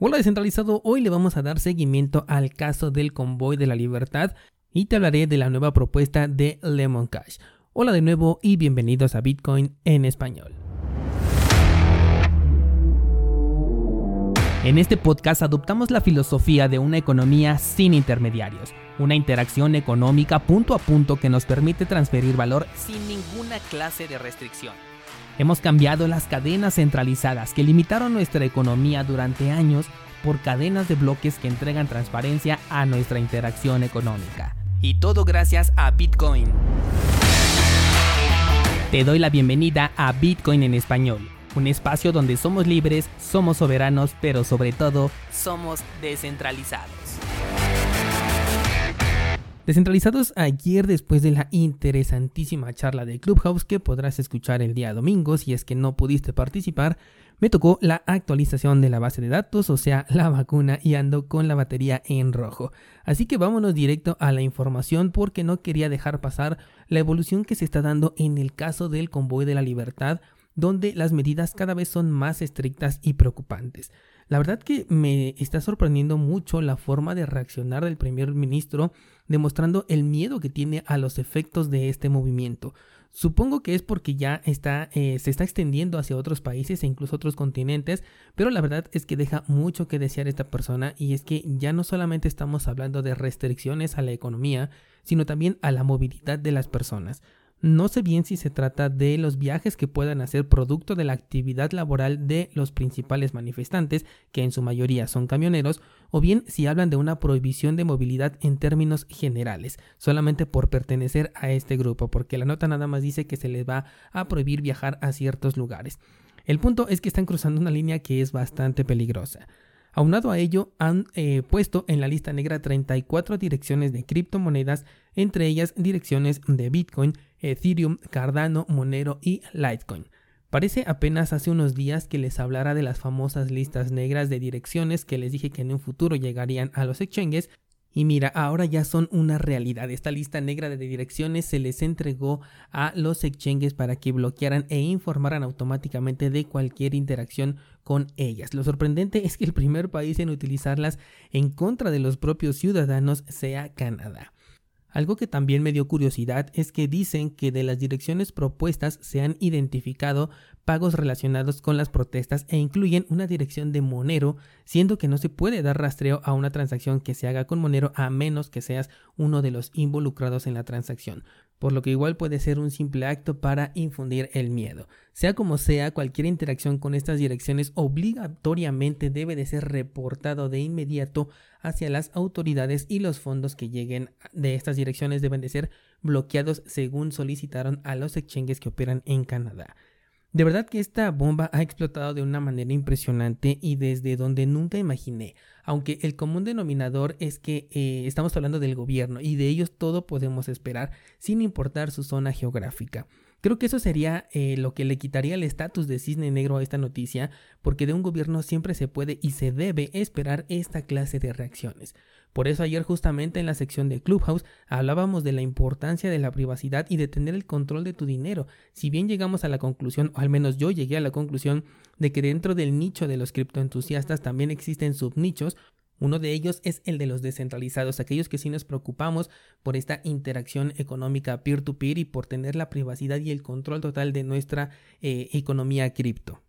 Hola descentralizado, hoy le vamos a dar seguimiento al caso del convoy de la libertad y te hablaré de la nueva propuesta de Lemon Cash. Hola de nuevo y bienvenidos a Bitcoin en español. En este podcast adoptamos la filosofía de una economía sin intermediarios, una interacción económica punto a punto que nos permite transferir valor sin ninguna clase de restricción. Hemos cambiado las cadenas centralizadas que limitaron nuestra economía durante años por cadenas de bloques que entregan transparencia a nuestra interacción económica. Y todo gracias a Bitcoin. Te doy la bienvenida a Bitcoin en español, un espacio donde somos libres, somos soberanos, pero sobre todo somos descentralizados. Descentralizados ayer después de la interesantísima charla de Clubhouse que podrás escuchar el día domingo si es que no pudiste participar, me tocó la actualización de la base de datos, o sea, la vacuna y ando con la batería en rojo. Así que vámonos directo a la información porque no quería dejar pasar la evolución que se está dando en el caso del convoy de la libertad, donde las medidas cada vez son más estrictas y preocupantes. La verdad que me está sorprendiendo mucho la forma de reaccionar del primer ministro, demostrando el miedo que tiene a los efectos de este movimiento. Supongo que es porque ya está, eh, se está extendiendo hacia otros países e incluso otros continentes, pero la verdad es que deja mucho que desear esta persona y es que ya no solamente estamos hablando de restricciones a la economía, sino también a la movilidad de las personas. No sé bien si se trata de los viajes que puedan hacer producto de la actividad laboral de los principales manifestantes, que en su mayoría son camioneros, o bien si hablan de una prohibición de movilidad en términos generales, solamente por pertenecer a este grupo, porque la nota nada más dice que se les va a prohibir viajar a ciertos lugares. El punto es que están cruzando una línea que es bastante peligrosa. Aunado a ello, han eh, puesto en la lista negra 34 direcciones de criptomonedas, entre ellas direcciones de Bitcoin, Ethereum, Cardano, Monero y Litecoin. Parece apenas hace unos días que les hablara de las famosas listas negras de direcciones que les dije que en un futuro llegarían a los exchanges y mira, ahora ya son una realidad. Esta lista negra de direcciones se les entregó a los exchanges para que bloquearan e informaran automáticamente de cualquier interacción con ellas. Lo sorprendente es que el primer país en utilizarlas en contra de los propios ciudadanos sea Canadá. Algo que también me dio curiosidad es que dicen que de las direcciones propuestas se han identificado pagos relacionados con las protestas e incluyen una dirección de Monero, siendo que no se puede dar rastreo a una transacción que se haga con Monero a menos que seas uno de los involucrados en la transacción por lo que igual puede ser un simple acto para infundir el miedo. Sea como sea, cualquier interacción con estas direcciones obligatoriamente debe de ser reportado de inmediato hacia las autoridades y los fondos que lleguen de estas direcciones deben de ser bloqueados según solicitaron a los exchanges que operan en Canadá. De verdad que esta bomba ha explotado de una manera impresionante y desde donde nunca imaginé, aunque el común denominador es que eh, estamos hablando del gobierno y de ellos todo podemos esperar sin importar su zona geográfica. Creo que eso sería eh, lo que le quitaría el estatus de cisne negro a esta noticia, porque de un gobierno siempre se puede y se debe esperar esta clase de reacciones. Por eso ayer justamente en la sección de Clubhouse hablábamos de la importancia de la privacidad y de tener el control de tu dinero. Si bien llegamos a la conclusión, o al menos yo llegué a la conclusión, de que dentro del nicho de los criptoentusiastas también existen subnichos, uno de ellos es el de los descentralizados, aquellos que sí nos preocupamos por esta interacción económica peer-to-peer y por tener la privacidad y el control total de nuestra eh, economía cripto.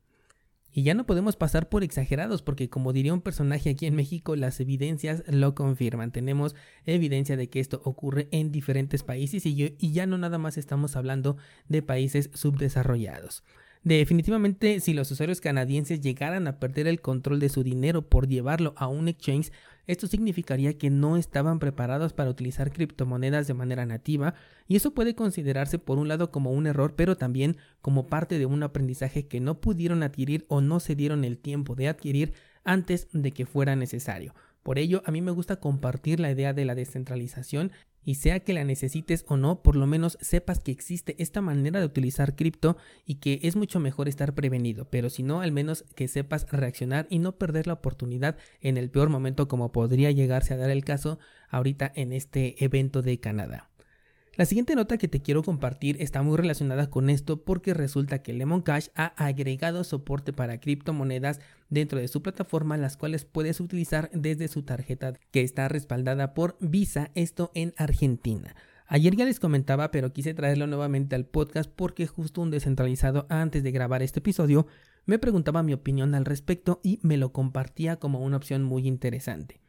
Y ya no podemos pasar por exagerados porque como diría un personaje aquí en México, las evidencias lo confirman. Tenemos evidencia de que esto ocurre en diferentes países y, ya no nada más estamos hablando de países subdesarrollados. Definitivamente, si los usuarios canadienses llegaran a perder el control de su dinero por llevarlo a un exchange, esto significaría que no estaban preparados para utilizar criptomonedas de manera nativa y eso puede considerarse por un lado como un error, pero también como parte de un aprendizaje que no pudieron adquirir o no se dieron el tiempo de adquirir antes de que fuera necesario. Por ello, a mí me gusta compartir la idea de la descentralización y sea que la necesites o no, por lo menos sepas que existe esta manera de utilizar cripto y que es mucho mejor estar prevenido, pero si no, al menos que sepas reaccionar y no perder la oportunidad en el peor momento como podría llegarse a dar el caso ahorita en este evento de Canadá. La siguiente nota que te quiero compartir está muy relacionada con esto porque resulta que Lemon Cash ha agregado soporte para criptomonedas dentro de su plataforma, las cuales puedes utilizar desde su tarjeta que está respaldada por Visa, esto en Argentina. Ayer ya les comentaba, pero quise traerlo nuevamente al podcast porque justo un descentralizado antes de grabar este episodio me preguntaba mi opinión al respecto y me lo compartía como una opción muy interesante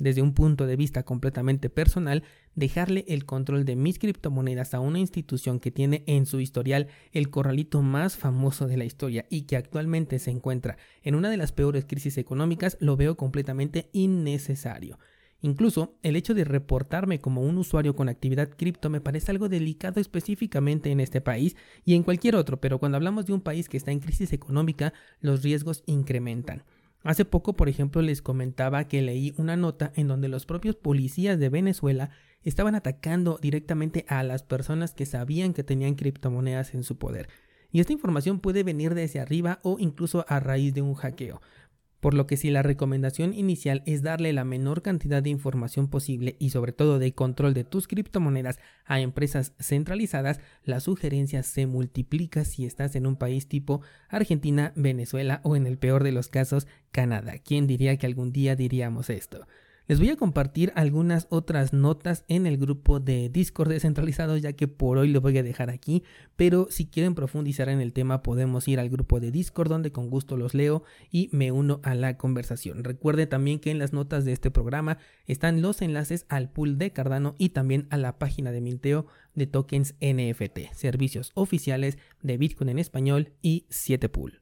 desde un punto de vista completamente personal, dejarle el control de mis criptomonedas a una institución que tiene en su historial el corralito más famoso de la historia y que actualmente se encuentra en una de las peores crisis económicas, lo veo completamente innecesario. Incluso el hecho de reportarme como un usuario con actividad cripto me parece algo delicado específicamente en este país y en cualquier otro, pero cuando hablamos de un país que está en crisis económica, los riesgos incrementan. Hace poco, por ejemplo, les comentaba que leí una nota en donde los propios policías de Venezuela estaban atacando directamente a las personas que sabían que tenían criptomonedas en su poder. Y esta información puede venir desde arriba o incluso a raíz de un hackeo. Por lo que si la recomendación inicial es darle la menor cantidad de información posible y sobre todo de control de tus criptomonedas a empresas centralizadas, la sugerencia se multiplica si estás en un país tipo Argentina, Venezuela o en el peor de los casos Canadá. ¿Quién diría que algún día diríamos esto? Les voy a compartir algunas otras notas en el grupo de Discord descentralizado ya que por hoy lo voy a dejar aquí, pero si quieren profundizar en el tema podemos ir al grupo de Discord donde con gusto los leo y me uno a la conversación. Recuerde también que en las notas de este programa están los enlaces al pool de Cardano y también a la página de minteo de tokens NFT, servicios oficiales de Bitcoin en español y 7pool.